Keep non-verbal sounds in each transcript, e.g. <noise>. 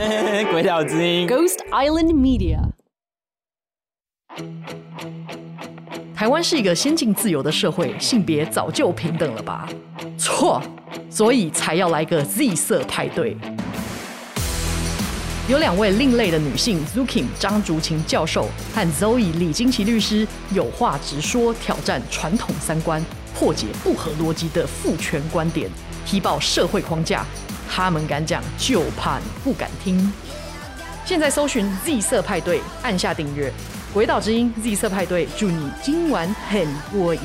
<laughs> 鬼岛之音，Ghost Island Media。台湾是一个先进自由的社会，性别早就平等了吧？错，所以才要来个 Z 色派对。有两位另类的女性，Zoo Kim 张竹琴教授和 Zoe 李金奇律师，有话直说，挑战传统三观，破解不合逻辑的父权观点，踢爆社会框架。他们敢讲，就怕你不敢听。现在搜寻 Z 色派对，按下订阅。鬼岛之音 Z 色派对，祝你今晚很过瘾。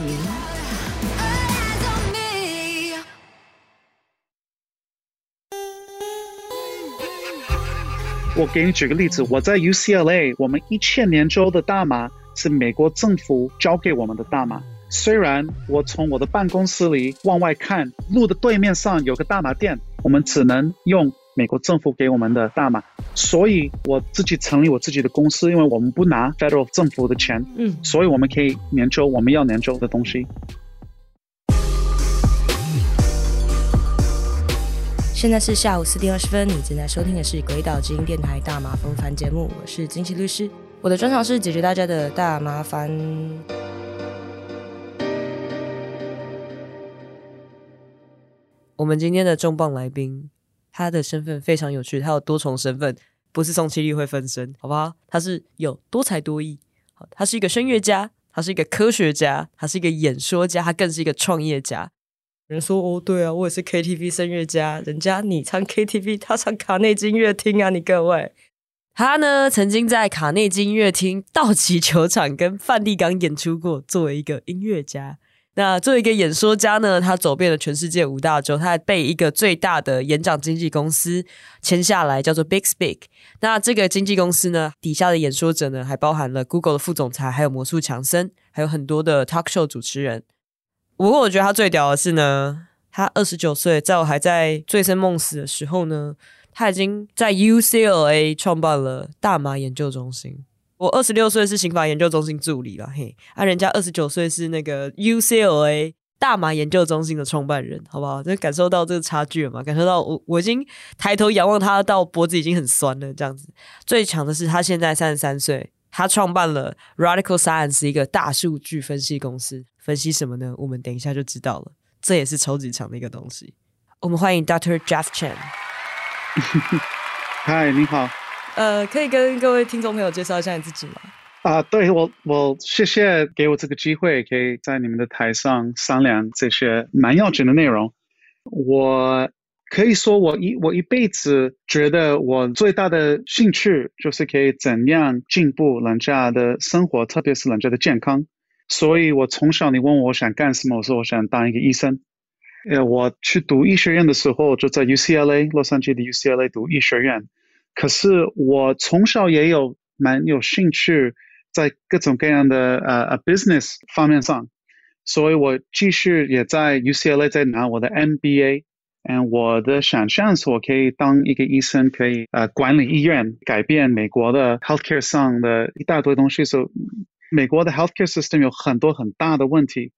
我给你举个例子，我在 UCLA，我们一千年州的大麻是美国政府交给我们的大麻。虽然我从我的办公室里往外看，路的对面上有个大麻店，我们只能用美国政府给我们的大麻，所以我自己成立我自己的公司，因为我们不拿 federal 政府的钱，嗯，所以我们可以研究我们要研究的东西。现在是下午四点二十分，你正在收听的是《鬼岛之音》电台大麻烦节目，我是金琪律师，我的专长是解决大家的大麻烦。我们今天的重磅来宾，他的身份非常有趣，他有多重身份，不是宋七力会分身，好不好？他是有多才多艺，好，他是一个声乐家，他是一个科学家，他是一个演说家，他更是一个创业家。人说哦，对啊，我也是 KTV 声乐家。人家你唱 KTV，他唱卡内基音乐厅啊，你各位。他呢，曾经在卡内基音乐厅、道奇球场跟梵蒂冈演出过，作为一个音乐家。那作为一个演说家呢，他走遍了全世界五大洲，他还被一个最大的演讲经纪公司签下来，叫做 Big Speak。那这个经纪公司呢，底下的演说者呢，还包含了 Google 的副总裁，还有魔术强森，还有很多的 talk show 主持人。不过我觉得他最屌的是呢，他二十九岁，在我还在醉生梦死的时候呢，他已经在 UCLA 创办了大麻研究中心。我二十六岁是刑法研究中心助理了，嘿，啊，人家二十九岁是那个 UCLA 大麻研究中心的创办人，好不好？就感受到这个差距了嘛？感受到我我已经抬头仰望他到脖子已经很酸了，这样子。最强的是他现在三十三岁。他创办了 Radical Science 一个大数据分析公司，分析什么呢？我们等一下就知道了。这也是超级强的一个东西。我们欢迎 Dr. Jeff Chan。<laughs> 嗨，你好。呃，可以跟各位听众朋友介绍一下你自己吗？啊，对，我我谢谢给我这个机会，可以在你们的台上商量这些蛮要紧的内容。我。可以说我一我一辈子觉得我最大的兴趣就是可以怎样进步人家的生活，特别是人家的健康。所以我从小你问我想干什么，我说我想当一个医生。呃，我去读医学院的时候就在 UCLA 洛杉矶的 UCLA 读医学院。可是我从小也有蛮有兴趣在各种各样的呃 business 方面上，所以我继续也在 UCLA 在拿我的 MBA。嗯，我的想象是我可以当一个医生，可以呃管理医院，改变美国的 healthcare 上的一大堆东西。所以美国的 healthcare system 有很多很大的问题，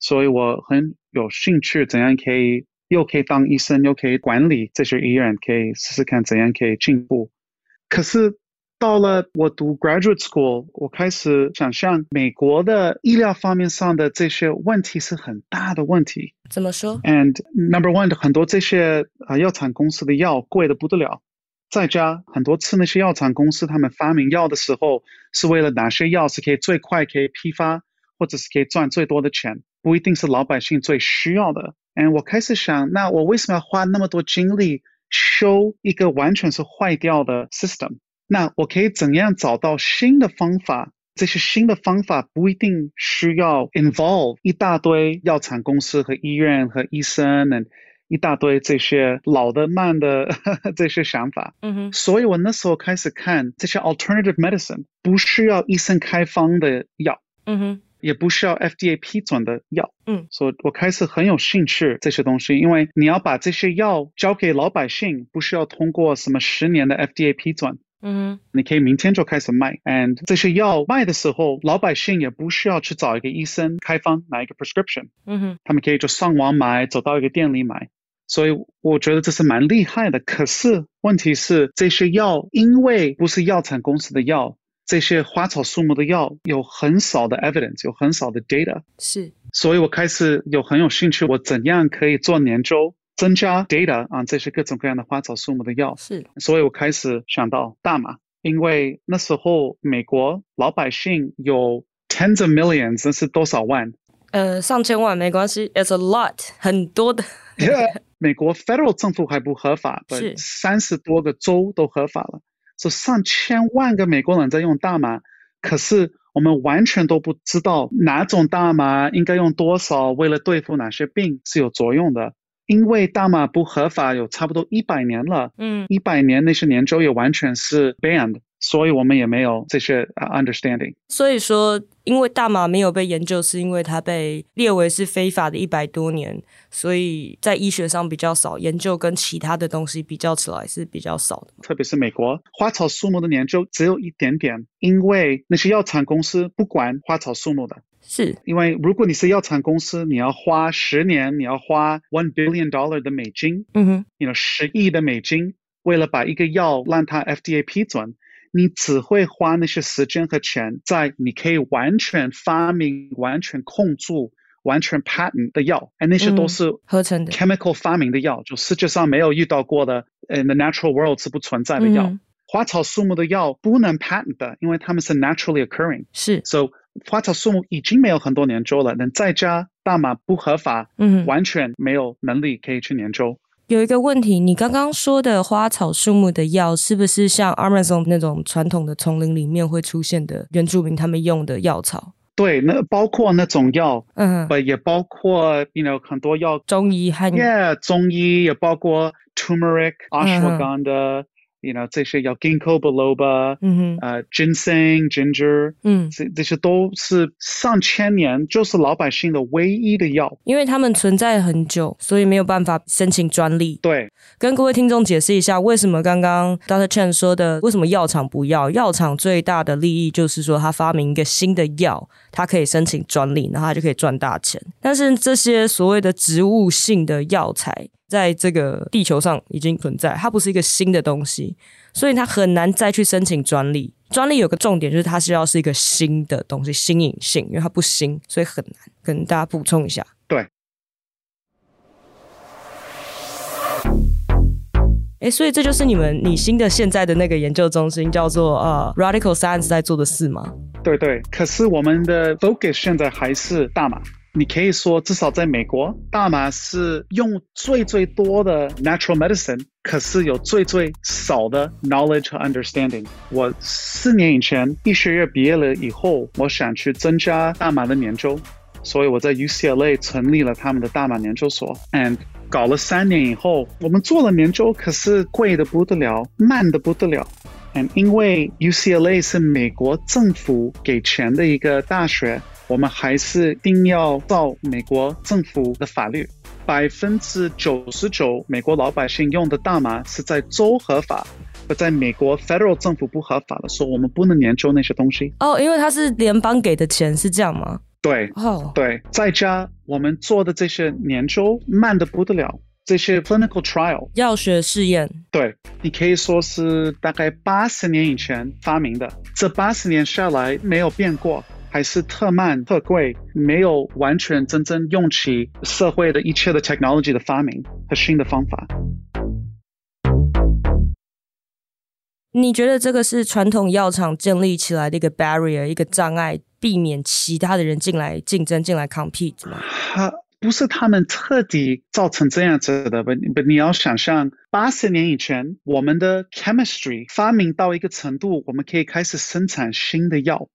所以我很有兴趣怎样可以又可以当医生，又可以管理这些医院，可以试试看怎样可以进步。可是。到了我读 graduate school，我开始想象美国的医疗方面上的这些问题是很大的问题。怎么说？And number one，很多这些啊药厂公司的药贵的不得了。再加很多次那些药厂公司他们发明药的时候，是为了哪些药是可以最快可以批发，或者是可以赚最多的钱，不一定是老百姓最需要的。And 我开始想，那我为什么要花那么多精力修一个完全是坏掉的 system？那我可以怎样找到新的方法？这些新的方法不一定需要 involve 一大堆药厂公司和医院和医生，嗯，一大堆这些老的慢的 <laughs> 这些想法。嗯哼。所以我那时候开始看这些 alternative medicine，不需要医生开方的药。嗯哼。也不需要 FDA 批准的药。嗯。所以我开始很有兴趣这些东西，因为你要把这些药交给老百姓，不需要通过什么十年的 FDA 批准。嗯，你可以明天就开始卖，and 这些药卖的时候，老百姓也不需要去找一个医生开方拿一个 prescription，嗯哼，他们可以就上网买，走到一个店里买，所以我觉得这是蛮厉害的。可是问题是，这些药因为不是药厂公司的药，这些花草树木的药有很少的 evidence，有很少的 data，是。所以我开始有很有兴趣，我怎样可以做研究，增加 data 啊，这些各种各样的花草树木的药。是。所以我开始想到大麻，因为那时候美国老百姓有 tens of millions，这是多少万？呃，上千万没关系，it's a lot，很多的。yeah, 美国 federal 政府还不合法，是三十多个州都合法了，所以上千万个美国人在用大麻，可是我们完全都不知道哪种大麻应该用多少，为了对付哪些病是有作用的。因为大麻不合法有差不多一百年了，嗯，一百年那些研究也完全是 banned。所以我们也没有这些 understanding。所以说，因为大麻没有被研究，是因为它被列为是非法的一百多年，所以在医学上比较少研究，跟其他的东西比较起来是比较少的。特别是美国花草树木的研究只有一点点，因为那些药厂公司不管花草树木的。是。因为如果你是药厂公司，你要花十年，你要花 one billion dollar 的美金，嗯哼，你有十亿的美金，为了把一个药让它 FDA 批准。你只会花那些时间和钱在你可以完全发明、完全控住、完全 patent 的药，而那些都是合成的 chemical 发明的药，就世界上没有遇到过的，in the natural world 是不存在的药。嗯、花草树木的药不能 patent 的，因为它们是 naturally occurring。是，so 花草树木已经没有很多研究了，能再加大麻不合法，嗯，完全没有能力可以去研究。有一个问题，你刚刚说的花草树木的药，是不是像 Amazon 那种传统的丛林里面会出现的原住民他们用的药草？对，那包括那种药，嗯，也包括 you know 很多药，中医和 Yeah，中医也包括 turmeric、ashwagandha。You know 这些叫 Ginkgo biloba，嗯哼，呃、uh,，ginseng、ginger，嗯，这这些都是上千年就是老百姓的唯一的药，因为他们存在很久，所以没有办法申请专利。对，跟各位听众解释一下，为什么刚刚 Dr. Chen 说的，为什么药厂不要？药厂最大的利益就是说，他发明一个新的药，他可以申请专利，然后他就可以赚大钱。但是这些所谓的植物性的药材。在这个地球上已经存在，它不是一个新的东西，所以它很难再去申请专利。专利有个重点就是它需要是一个新的东西，新颖性，因为它不新，所以很难。跟大家补充一下。对。哎，所以这就是你们你新的现在的那个研究中心叫做呃 Radical Science 在做的事吗？对对。可是我们的 focus 现在还是大麻。你可以说，至少在美国，大麻是用最最多的 natural medicine，可是有最最少的 knowledge 和 understanding。我四年以前医学院毕业了以后，我想去增加大麻的研究，所以我在 UCLA 成立了他们的大麻研究所，and 搞了三年以后，我们做了研究，可是贵的不得了，慢的不得了。and 因为 UCLA 是美国政府给钱的一个大学。我们还是一定要照美国政府的法律，百分之九十九美国老百姓用的大麻是在州合法，而在美国 federal 政府不合法的时候，我们不能研究那些东西。哦，因为它是联邦给的钱，是这样吗？对，哦，对，在家我们做的这些研究慢得不得了，这些 clinical trial 药学试验，对，你可以说是大概八十年以前发明的，这八十年下来没有变过。还是特慢特贵，没有完全真正用起社会的一切的 technology 的发明和新的方法。你觉得这个是传统药厂建立起来的一个 barrier，一个障碍，避免其他的人进来竞争、进来 compete 吗？他不是他们彻底造成这样子的，不不，你要想象八十年以前，我们的 chemistry 发明到一个程度，我们可以开始生产新的药。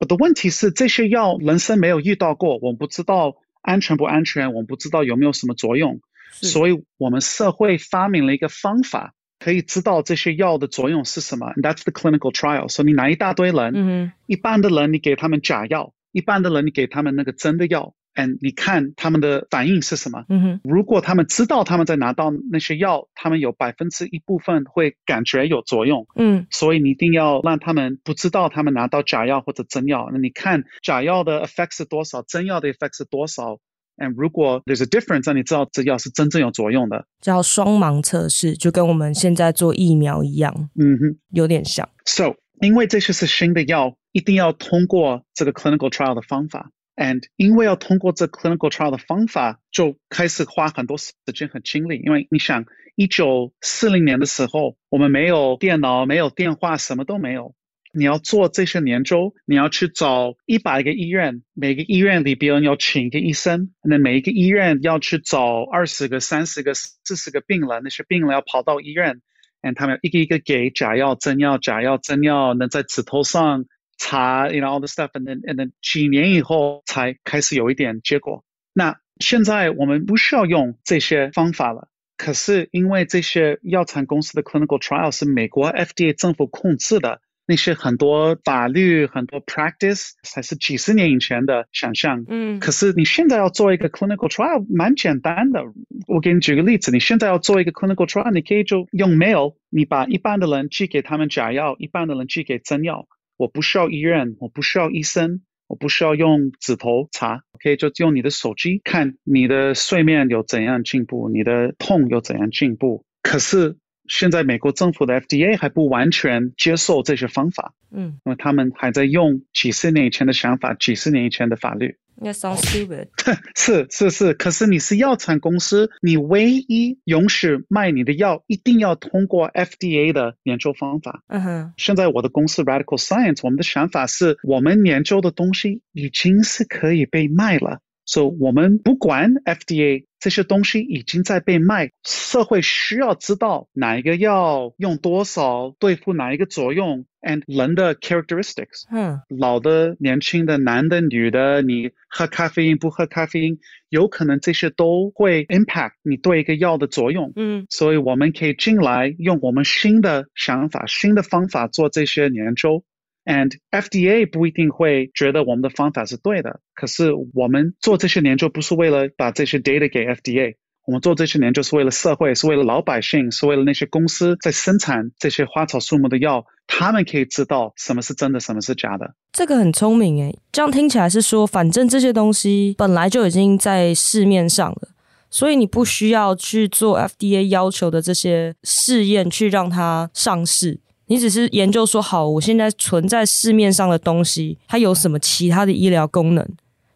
我的问题是，这些药人生没有遇到过，我不知道安全不安全，我不知道有没有什么作用，所以我们社会发明了一个方法，可以知道这些药的作用是什么。And that's the clinical trial。所以你拿一大堆人，嗯，一般的人你给他们假药，一般的人你给他们那个真的药。嗯，你看他们的反应是什么？嗯哼，如果他们知道他们在拿到那些药，他们有百分之一部分会感觉有作用。嗯，所以你一定要让他们不知道他们拿到假药或者真药。那你看假药的 effect 是多少，真药的 effect 是多少？嗯，如果 there's a difference，让你知道这药是真正有作用的，叫双盲测试，就跟我们现在做疫苗一样，嗯哼，有点像。So，因为这些是新的药，一定要通过这个 clinical trial 的方法，and 因为要通过这 clinical trial 的方法，就开始花很多时间和精力。因为你想，一九四零年的时候，我们没有电脑，没有电话，什么都没有。你要做这些研究，你要去找一百个医院，每个医院里边要请一个医生，那每一个医院要去找二十个、三十个、四十个病人，那些病人要跑到医院，，And，他们要一个一个给假药、真药、假药、真药，能在指头上查，you know all the stuff，and then and then 几年以后才开始有一点结果。那现在我们不需要用这些方法了，可是因为这些药厂公司的 clinical trial 是美国 FDA 政府控制的。那些很多法律、很多 practice 才是几十年以前的想象。嗯，可是你现在要做一个 clinical trial，蛮简单的。我给你举个例子，你现在要做一个 clinical trial，你可以就用 mail，你把一半的人寄给他们假药，一半的人寄给真药。我不需要医院，我不需要医生，我不需要用指头查，我可以就用你的手机看你的睡眠有怎样进步，你的痛有怎样进步。可是。现在美国政府的 FDA 还不完全接受这些方法，嗯，因为他们还在用几十年以前的想法，几十年以前的法律。That sounds stupid。<laughs> 是是是，可是你是药厂公司，你唯一允许卖你的药，一定要通过 FDA 的研究方法。嗯哼。现在我的公司 Radical Science，我们的想法是我们研究的东西已经是可以被卖了。所以，so, 我们不管 FDA 这些东西已经在被卖，社会需要知道哪一个药用多少对付哪一个作用，and 人的 characteristics，嗯，老的、年轻的、男的、女的，你喝咖啡因不喝咖啡因，有可能这些都会 impact 你对一个药的作用，嗯，所以我们可以进来用我们新的想法、新的方法做这些研究。And FDA 不一定会觉得我们的方法是对的，可是我们做这些研究不是为了把这些 data 给 FDA，我们做这些研究是为了社会，是为了老百姓，是为了那些公司在生产这些花草树木的药，他们可以知道什么是真的，什么是假的。这个很聪明诶，这样听起来是说，反正这些东西本来就已经在市面上了，所以你不需要去做 FDA 要求的这些试验去让它上市。你只是研究说好，我现在存在市面上的东西，它有什么其他的医疗功能，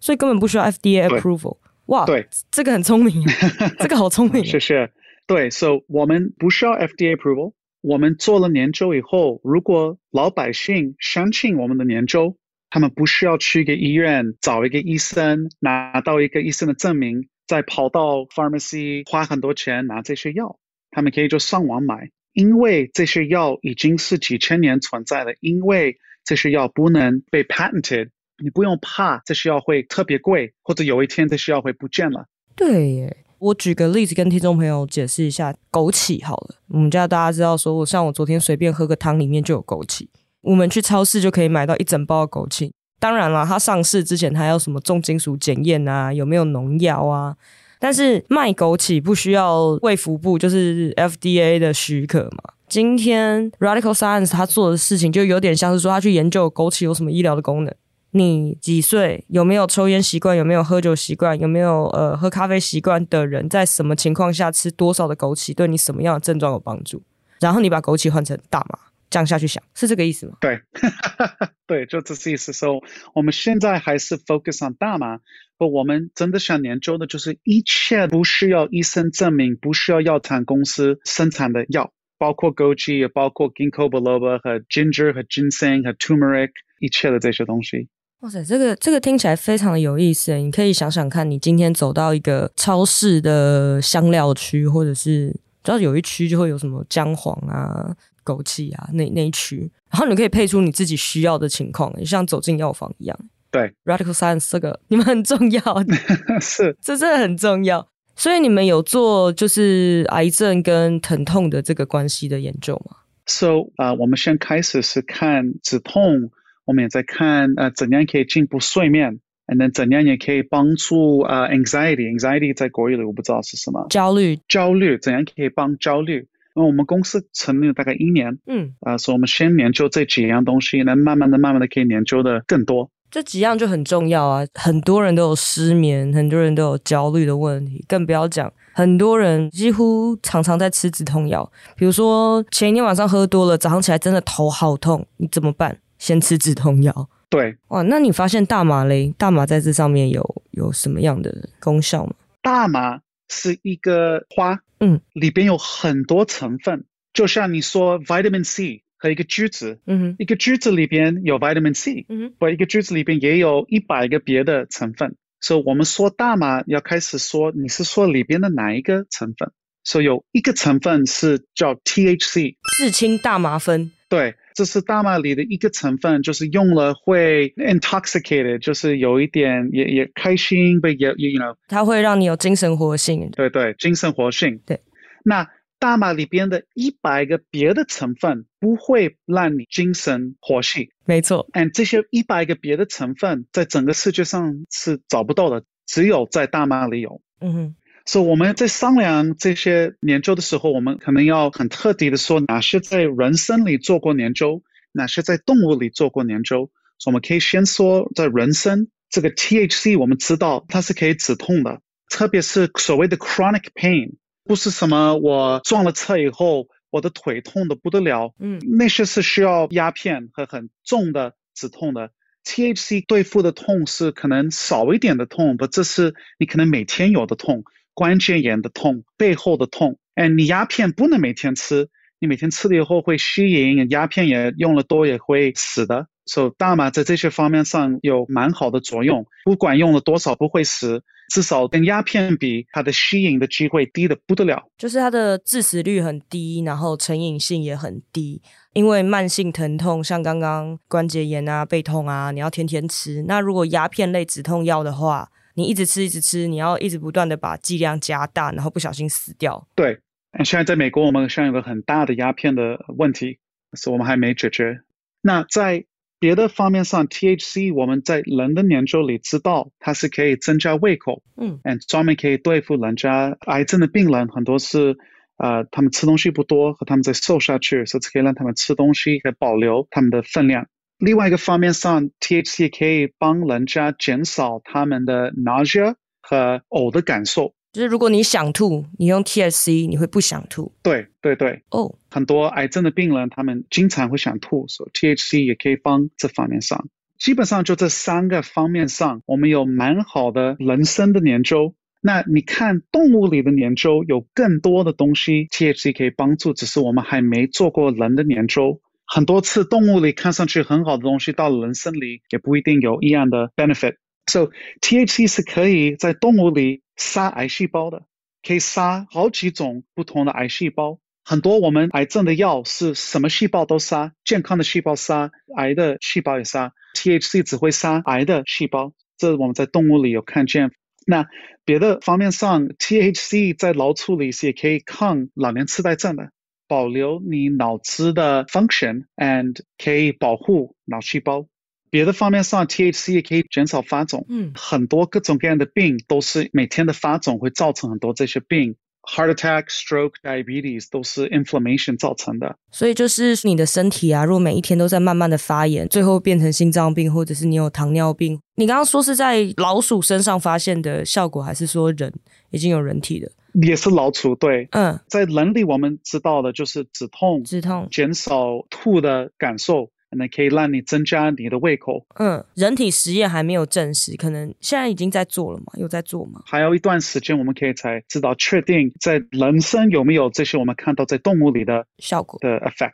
所以根本不需要 FDA approval。哇，对，这个很聪明，<laughs> 这个好聪明。谢谢。对，So 我们不需要 FDA approval。我们做了研究以后，如果老百姓相信我们的研究，他们不需要去一个医院找一个医生，拿到一个医生的证明，再跑到 pharmacy 花很多钱拿这些药，他们可以就上网买。因为这些药已经是几千年存在的，因为这些药不能被 patented，你不用怕这些药会特别贵，或者有一天这些药会不见了。对耶，我举个例子跟听众朋友解释一下，枸杞好了，我们家大家知道说，我像我昨天随便喝个汤里面就有枸杞，我们去超市就可以买到一整包的枸杞。当然了，它上市之前它要什么重金属检验啊，有没有农药啊？但是卖枸杞不需要卫福部，就是 FDA 的许可嘛。今天 Radical Science 他做的事情就有点像是说，他去研究枸杞有什么医疗的功能。你几岁？有没有抽烟习惯？有没有喝酒习惯？有没有呃喝咖啡习惯的人，在什么情况下吃多少的枸杞，对你什么样的症状有帮助？然后你把枸杞换成大麻，这样下去想，是这个意思吗？对，<laughs> 对，就这是意思。说、so, 我们现在还是 focus on 大麻。不，我们真的想研究的就是一切不需要医生证明、不需要药厂公司生产的药，包括枸杞，也包括 Ginkgo biloba 和 Ginger 和 Ginseng 和 Turmeric，一切的这些东西。哇塞，这个这个听起来非常的有意思。你可以想想看，你今天走到一个超市的香料区，或者是只要有一区就会有什么姜黄啊、枸杞啊那那一区，然后你可以配出你自己需要的情况，像走进药房一样。对，Radical Science 这个你们很重要，<laughs> 是，这真的很重要。所以你们有做就是癌症跟疼痛的这个关系的研究吗？So 啊、uh,，我们先开始是看止痛，我们也在看呃、uh, 怎样可以进步睡眠，and then 怎样也可以帮助呃、uh, anxiety，anxiety 在国语里我不知道是什么，焦虑，焦虑怎样可以帮焦虑？那我们公司成立了大概一年，嗯，啊，所以我们先研究这几样东西，那慢慢的、慢慢的可以研究的更多。这几样就很重要啊！很多人都有失眠，很多人都有焦虑的问题，更不要讲很多人几乎常常在吃止痛药。比如说前一天晚上喝多了，早上起来真的头好痛，你怎么办？先吃止痛药。对，哇，那你发现大麻嘞？大麻在这上面有有什么样的功效吗？大麻是一个花，嗯，里边有很多成分，就像你说 vitamin C。和一个橘子，嗯，一个橘子里边有 vitamin C，嗯哼，或一个橘子里边也有一百个别的成分。所以我们说大麻要开始说，你是说里边的哪一个成分？所以有一个成分是叫 THC，四氢大麻酚。对，这是大麻里的一个成分，就是用了会 intoxicated，就是有一点也也开心，不也也 you know，它会让你有精神活性。对对，精神活性。对，那。大麻里边的一百个别的成分不会让你精神活性，没错。And，这些一百个别的成分在整个世界上是找不到的，只有在大麻里有。嗯哼。所以我们在商量这些研究的时候，我们可能要很特地的说，哪些在人参里做过研究，哪些在动物里做过研究。所以我们可以先说，在人参这个 THC，我们知道它是可以止痛的，特别是所谓的 chronic pain。不是什么我撞了车以后，我的腿痛的不得了，嗯，那些是需要鸦片和很重的止痛的。THC 对付的痛是可能少一点的痛，不，这是你可能每天有的痛，关节炎的痛，背后的痛。哎，你鸦片不能每天吃，你每天吃了以后会吸引，鸦片也用了多也会死的。所以大麻在这些方面上有蛮好的作用，不管用了多少不会死。至少跟鸦片比，它的吸引的机会低得不得了。就是它的致死率很低，然后成瘾性也很低。因为慢性疼痛，像刚刚关节炎啊、背痛啊，你要天天吃。那如果鸦片类止痛药的话，你一直吃一直吃，你要一直不断的把剂量加大，然后不小心死掉。对，现在在美国，我们现在有个很大的鸦片的问题，是我们还没解决。那在别的方面上，THC 我们在人的研究里知道它是可以增加胃口，嗯，嗯，专门可以对付人家癌症的病人，很多是，呃，他们吃东西不多和他们在瘦下去，所以可以让他们吃东西可以保留他们的分量。另外一个方面上，THC 可以帮人家减少他们的 nausea 和呕的感受。就是如果你想吐，你用 THC 你会不想吐。对对对，哦，oh. 很多癌症的病人他们经常会想吐，所以 THC 也可以帮这方面上。基本上就这三个方面上，我们有蛮好的人生的研究。那你看动物里的研究有更多的东西，THC 可以帮助，只是我们还没做过人的研究。很多次动物里看上去很好的东西，到了人参里也不一定有一样的 benefit。So THC 是可以在动物里杀癌细胞的，可以杀好几种不同的癌细胞。很多我们癌症的药是什么细胞都杀，健康的细胞杀，癌的细胞也杀。THC 只会杀癌的细胞，这我们在动物里有看见。那别的方面上，THC 在脑处里是也可以抗老年痴呆症的，保留你脑子的 function and 可以保护脑细胞。别的方面上，THC 也可以减少发肿。嗯，很多各种各样的病都是每天的发肿会造成很多这些病，heart attack、stroke、diabetes 都是 inflammation 造成的。所以就是你的身体啊，如果每一天都在慢慢的发炎，最后变成心脏病，或者是你有糖尿病。你刚刚说是在老鼠身上发现的效果，还是说人已经有人体的？也是老鼠，对。嗯，在人里我们知道的就是止痛，止痛，减少吐的感受。那可以让你增加你的胃口。嗯，人体实验还没有证实，可能现在已经在做了吗？有在做吗？还有一段时间，我们可以才知道确定在人身有没有这些我们看到在动物里的效果的 effect。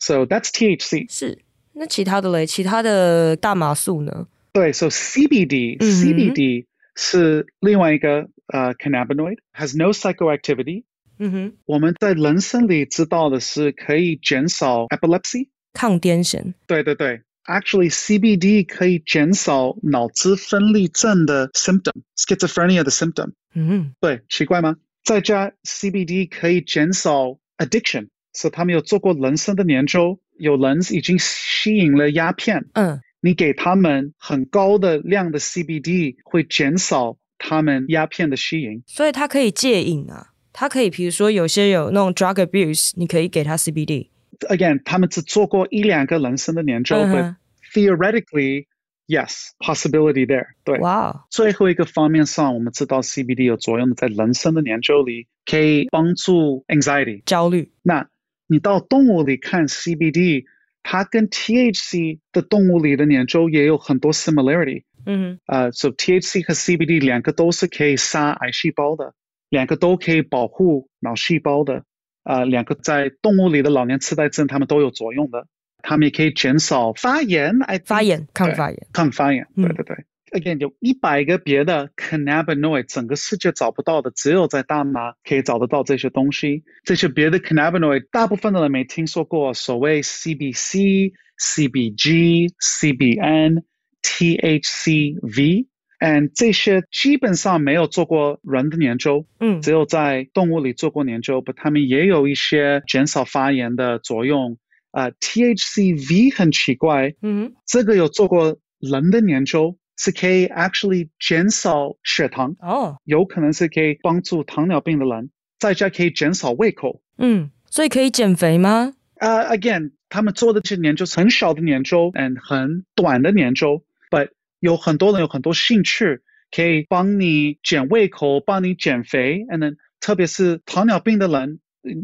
So that's THC。是。那其他的嘞？其他的大麻素呢？对，So CBD，CBD、嗯、CBD 是另外一个呃、uh, cannabinoid，has no psychoactivity。嗯哼。我们在人身里知道的是可以减少 epilepsy。抗癫痫，对对对，actually CBD 可以减少脑汁分裂症的 symptom，schizophrenia 的 symptom。嗯哼，对，奇怪吗？再加 CBD 可以减少 addiction，所以他们有做过人参的研究，有人已经吸瘾了鸦片，嗯，你给他们很高的量的 CBD 会减少 他们鸦片的吸瘾，所以他可以戒瘾啊，他可以，比如说有些有那种 drug abuse，你可以给他 CBD。Again，他们只做过一两个人参的研究，但、uh huh. theoretically Yes, possibility there。对，哇，Wow. 最后一个方面上，我们知道 CBD 有作用的，在人参的研究里可以帮助 anxiety 焦虑。那你到动物里看 CBD，它跟 THC 的动物里的研究也有很多 similarity。嗯哼，呃，so THC 和 CBD 两个都是可以杀癌细胞的，两个都可以保护脑细胞的，呃，两个在动物里的老年痴呆症，它们都有作用的。它们也可以减少发炎，哎，发炎，抗发炎，抗发炎，对对对。嗯、Again，有一百个别的 cannabinoid，整个世界找不到的，只有在大麻可以找得到这些东西。这些别的 cannabinoid，大部分的人没听说过。所谓 CBC、CBG、CBN、THCV，and 这些基本上没有做过人的研究，嗯，只有在动物里做过研究，不，他们也有一些减少发炎的作用。啊、uh,，THCV 很奇怪，嗯，这个有做过人的研究，是可以 actually 减少血糖，哦，有可能是可以帮助糖尿病的人，在家可以减少胃口，嗯，所以可以减肥吗？啊、uh,，again，他们做的这些研究是很小的研究，and 很短的研究，but 有很多人有很多兴趣，可以帮你减胃口，帮你减肥，and then 特别是糖尿病的人。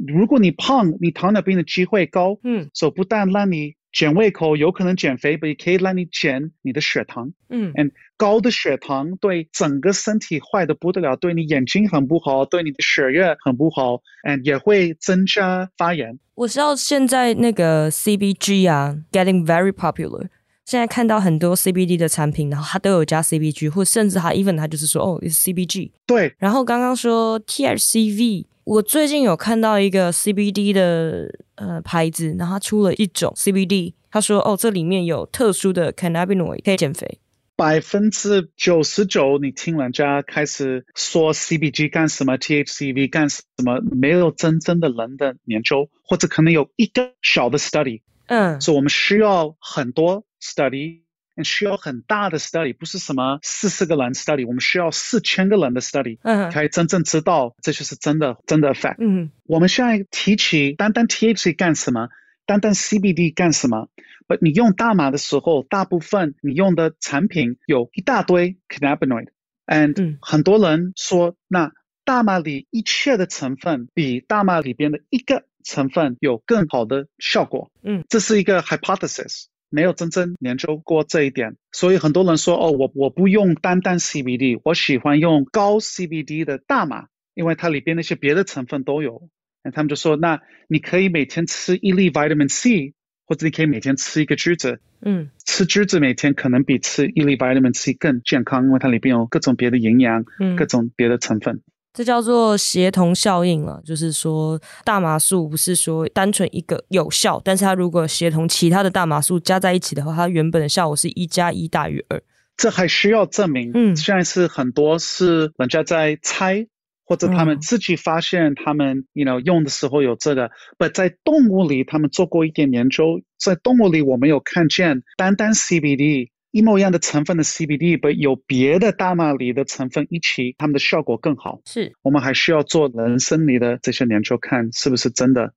如果你胖，你糖尿病的机会高，嗯，所以不但让你减胃口，有可能减肥，也可以让你减你的血糖，嗯，，and，高的血糖对整个身体坏的不得了，对你眼睛很不好，对你的血液很不好，，and，也会增加发炎。我知道现在那个 CBG 啊，getting very popular，现在看到很多 CBD 的产品，然后它都有加 CBG，或甚至它 even 它就是说哦，is CBG，对，然后刚刚说 THCV。我最近有看到一个 CBD 的呃牌子，然后它出了一种 CBD，他说哦，这里面有特殊的 cannabinoid 可以减肥。百分之九十九，你听人家开始说 CBG 干什么，THCV 干什么，没有真正的人的研究，或者可能有一个小的 study，嗯，所以我们需要很多 study。需要很大的 study，不是什么四十个人 study，我们需要四千个人的 study，嗯，才真正知道这就是真的真的 effect。嗯，我们现在提起单单 THC 干什么，单单 CBD 干什么？不，你用大麻的时候，大部分你用的产品有一大堆 cannabinoid，and、嗯、很多人说，那大麻里一切的成分比大麻里边的一个成分有更好的效果。嗯，这是一个 hypothesis。没有真正研究过这一点，所以很多人说哦，我我不用单单 CBD，我喜欢用高 CBD 的大麻，因为它里边那些别的成分都有。那他们就说，那你可以每天吃一粒 Vitamin C，或者你可以每天吃一个橘子。嗯，吃橘子每天可能比吃一粒 Vitamin C 更健康，因为它里边有各种别的营养，嗯，各种别的成分。这叫做协同效应了，就是说大麻素不是说单纯一个有效，但是它如果协同其他的大麻素加在一起的话，它原本的效果是一加一大于二。这还需要证明。嗯，现在是很多是人家在猜，或者他们自己发现他们，you know，用的时候有这个。不在动物里，他们做过一点研究，在动物里我没有看见单单 CBD。一模一样的成分的 CBD，不有别的大麻里的成分一起，它们的效果更好。是我们还需要做人生里的这些研究，看是不是真的。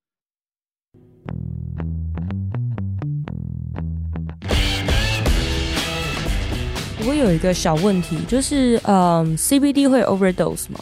我有一个小问题，就是嗯，CBD 会 overdose 吗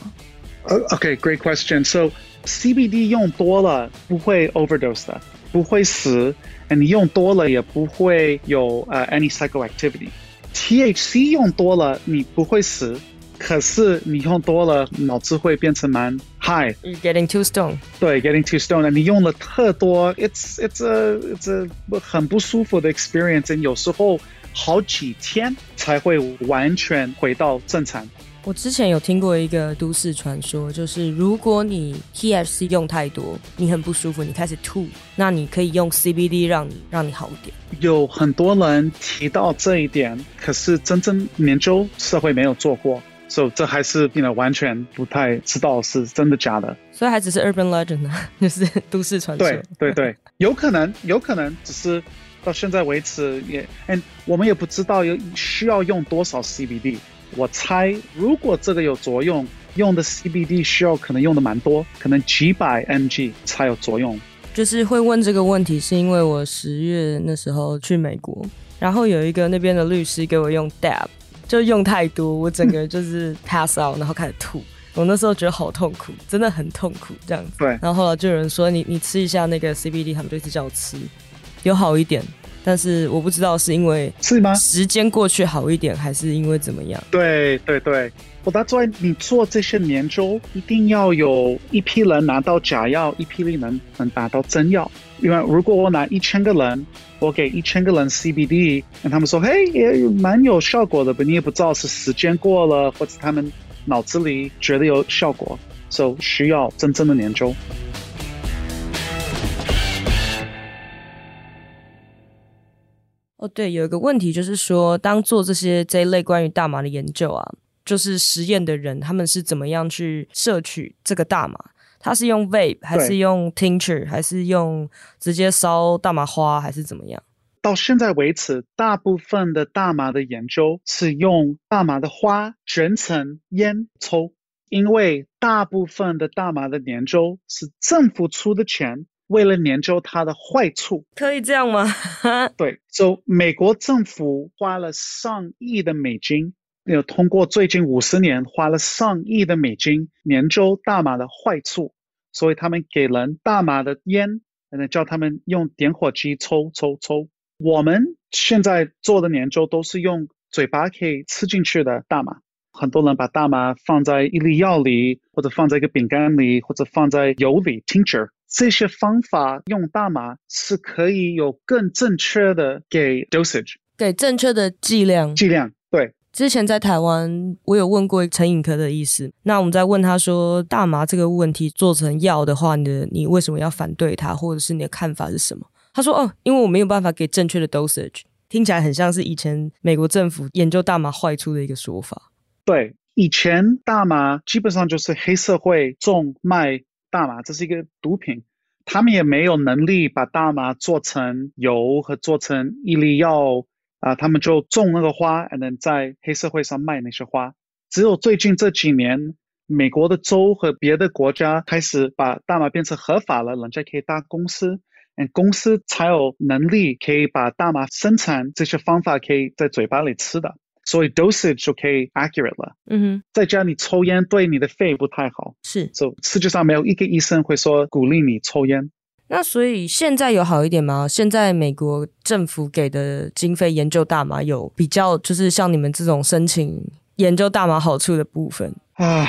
？OK，great question. So CBD 用多了不会 overdose 的，不会死。你用多了也不会有呃、uh, any psychoactivity。THC 用多了你不会死，可是你用多了脑子会变成蛮 high。You're getting too stoned。对，getting too stoned。你用了特多，it's it's a it's a 很不舒服的 experience。有时候好几天才会完全回到正常。 我之前有听过一个都市传说，就是如果你 THC 用太多，你很不舒服，你开始吐，那你可以用 CBD 让你让你好一点。有很多人提到这一点，可是真正研究社会没有做过，所以这还是变得完全不太知道是真的假的。所以还只是 urban legend 呢，<laughs> 就是都市传说。对对对，<laughs> 有可能有可能只是到现在为止也，嗯，我们也不知道有需要用多少 CBD。我猜，如果这个有作用，用的 CBD 需要可能用的蛮多，可能几百 mg 才有作用。就是会问这个问题，是因为我十月那时候去美国，然后有一个那边的律师给我用 Dab，就用太多，我整个就是 <laughs> pass out，然后开始吐。我那时候觉得好痛苦，真的很痛苦这样子。对。然后后来就有人说你你吃一下那个 CBD，他们就一直叫我吃，有好一点。但是我不知道是因为是吗？时间过去好一点，还是因为怎么样？对对对，我打算你做这些研究，一定要有一批人拿到假药，一批人能能拿到真药。因为如果我拿一千个人，我给一千个人 CBD，跟他们说，嘿，也蛮有效果的，你也不知道是时间过了，或者他们脑子里觉得有效果，所以需要真正的研究。哦，对，有一个问题就是说，当做这些这一类关于大麻的研究啊，就是实验的人他们是怎么样去摄取这个大麻？他是用 vape 还是用 tincture 还是用直接烧大麻花还是怎么样？到现在为止，大部分的大麻的研究是用大麻的花卷成烟抽，因为大部分的大麻的研究是政府出的钱。为了研究它的坏处，可以这样吗？<laughs> 对，就、so, 美国政府花了上亿的美金，有通过最近五十年花了上亿的美金研究大麻的坏处，所以他们给人大麻的烟，然后叫他们用点火机抽抽抽。我们现在做的研究都是用嘴巴可以吃进去的大麻，很多人把大麻放在一粒药里，或者放在一个饼干里，或者放在油里，tincture。这些方法用大麻是可以有更正确的给 dosage，给正确的剂量。剂量对。之前在台湾，我有问过陈颖科的意思，那我们在问他说，大麻这个问题做成药的话，你的你为什么要反对它，或者是你的看法是什么？他说哦，因为我没有办法给正确的 dosage，听起来很像是以前美国政府研究大麻坏处的一个说法。对，以前大麻基本上就是黑社会种卖。大麻这是一个毒品，他们也没有能力把大麻做成油和做成一粒药啊，他们就种那个花，然后在黑社会上卖那些花。只有最近这几年，美国的州和别的国家开始把大麻变成合法了，人家可以搭公司，嗯，公司才有能力可以把大麻生产这些方法可以在嘴巴里吃的。所以 dosage 就可以 accurate 了。嗯哼，在家里抽烟对你的肺不太好。是，所以世界上没有一个医生会说鼓励你抽烟。那所以现在有好一点吗？现在美国政府给的经费研究大麻有比较，就是像你们这种申请研究大麻好处的部分啊。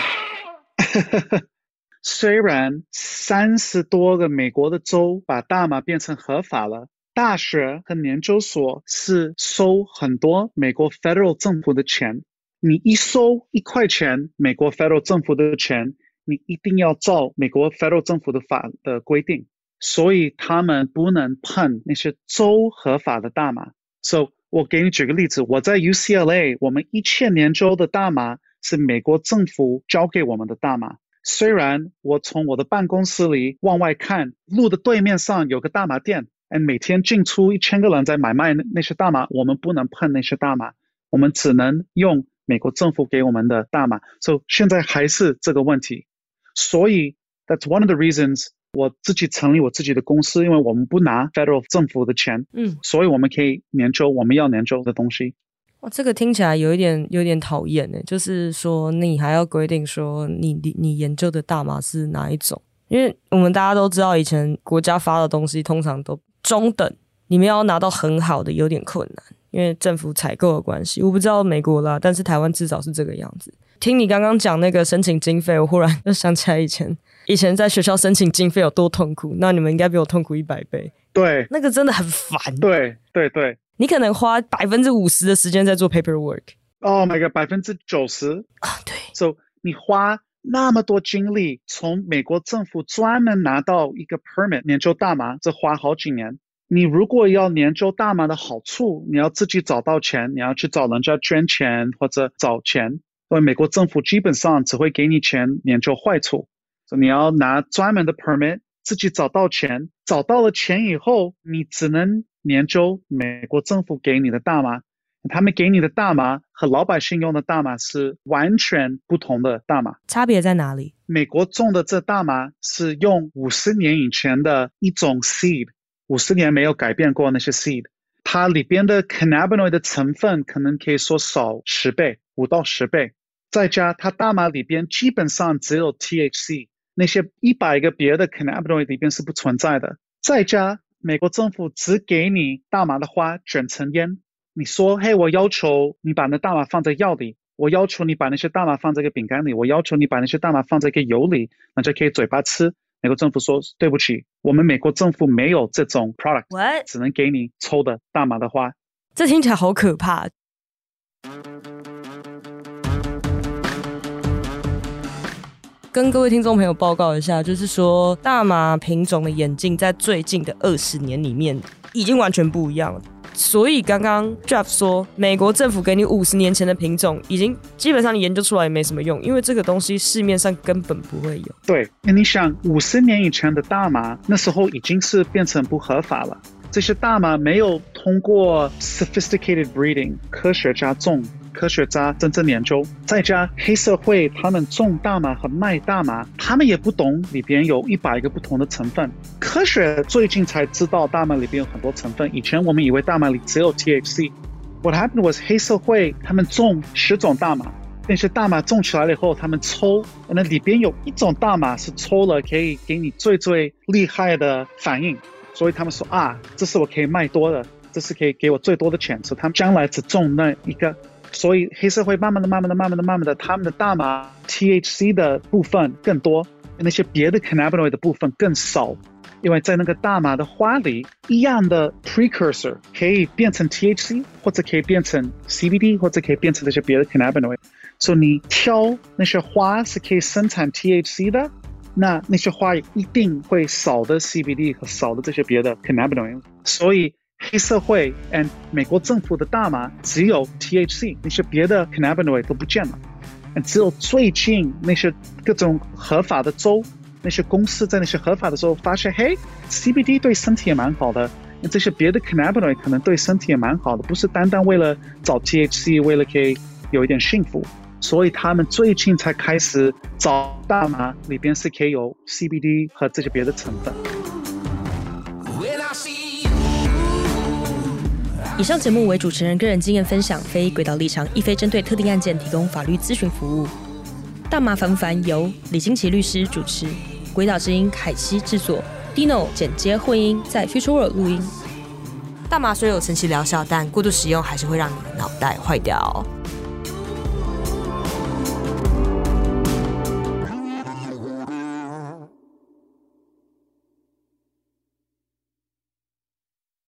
<laughs> 虽然三十多个美国的州把大麻变成合法了。大学和研究所是收很多美国 federal 政府的钱，你一收一块钱，美国 federal 政府的钱，你一定要照美国 federal 政府的法的规定，所以他们不能碰那些州合法的大麻。So，我给你举个例子，我在 UCLA，我们一切研究的大麻是美国政府交给我们的大麻。虽然我从我的办公室里往外看，路的对面上有个大麻店。每天进出一千个人在买卖那那些大麻，我们不能碰那些大麻，我们只能用美国政府给我们的大麻。所以现在还是这个问题，所以 that's one of the reasons 我自己成立我自己的公司，因为我们不拿 federal 政府的钱，嗯，所以我们可以研究我们要研究的东西。哇，这个听起来有一点有点讨厌呢，就是说你还要规定说你你你研究的大麻是哪一种？因为我们大家都知道，以前国家发的东西通常都。中等，你们要拿到很好的有点困难，因为政府采购的关系。我不知道美国啦，但是台湾至少是这个样子。听你刚刚讲那个申请经费，我忽然又想起来以前，以前在学校申请经费有多痛苦。那你们应该比我痛苦一百倍。对，那个真的很烦。对对对，你可能花百分之五十的时间在做 paperwork。Oh my god，百分之九十啊，对。So 你花那么多精力从美国政府专门拿到一个 permit 研究大麻，这花好几年。你如果要研究大麻的好处，你要自己找到钱，你要去找人家捐钱或者找钱。因为美国政府基本上只会给你钱研究坏处，所以你要拿专门的 permit，自己找到钱，找到了钱以后，你只能研究美国政府给你的大麻。他们给你的大麻和老百姓用的大麻是完全不同的大麻，差别在哪里？美国种的这大麻是用五十年以前的一种 seed，五十年没有改变过那些 seed，它里边的 cannabinoid 的成分可能可以说少十倍，五到十倍。再加它大麻里边基本上只有 THC，那些一百个别的 cannabinoid 里边是不存在的。再加美国政府只给你大麻的花卷成烟，你说嘿，我要求你把那大麻放在药里，我要求你把那些大麻放在一个饼干里，我要求你把那些大麻放在一个油里，那就可以嘴巴吃。美国政府说对不起，我们美国政府没有这种 product，只能给你抽的大麻的花。这听起来好可怕。跟各位听众朋友报告一下，就是说大麻品种的演进在最近的二十年里面已经完全不一样了。所以刚刚 Jeff 说，美国政府给你五十年前的品种，已经基本上你研究出来也没什么用，因为这个东西市面上根本不会有。对，那你想五十年以前的大麻，那时候已经是变成不合法了，这些大麻没有通过 sophisticated breeding，科学家种。科学家真正研究，再加黑社会，他们种大麻和卖大麻，他们也不懂里边有一百个不同的成分。科学最近才知道大麻里边有很多成分，以前我们以为大麻里只有 THC。What happened was 黑社会他们种十种大麻，那些大麻种起来了以后，他们抽，那里边有一种大麻是抽了可以给你最最厉害的反应，所以他们说啊，这是我可以卖多的，这是可以给我最多的钱，所以他们将来只种那一个。所以黑社会慢慢的、慢慢的、慢慢的、慢慢的，他们的大麻 THC 的部分更多，那些别的 cannabinoid 的部分更少，因为在那个大麻的花里，一样的 precursor 可以变成 THC，或者可以变成 CBD，或者可以变成那些别的 cannabinoid。所以你挑那些花是可以生产 THC 的，那那些花一定会少的 CBD 和少的这些别的 cannabinoid。所以。黑社会 and 美国政府的大麻只有 THC，那些别的 cannabinoid 都不见了。只有最近那些各种合法的州，那些公司在那些合法的州发现，嘿，CBD 对身体也蛮好的。那这些别的 cannabinoid 可能对身体也蛮好的，不是单单为了找 THC，为了可以有一点幸福。所以他们最近才开始找大麻里边是可以有 CBD 和这些别的成分。以上节目为主持人个人经验分享，非轨道立场，亦非针对特定案件提供法律咨询服务。大麻烦不烦由李金奇律师主持，轨道之音凯西制作，Dino 剪接混音，在 Future World 录音。大麻虽有神奇疗效，但过度使用还是会让你的脑袋坏掉。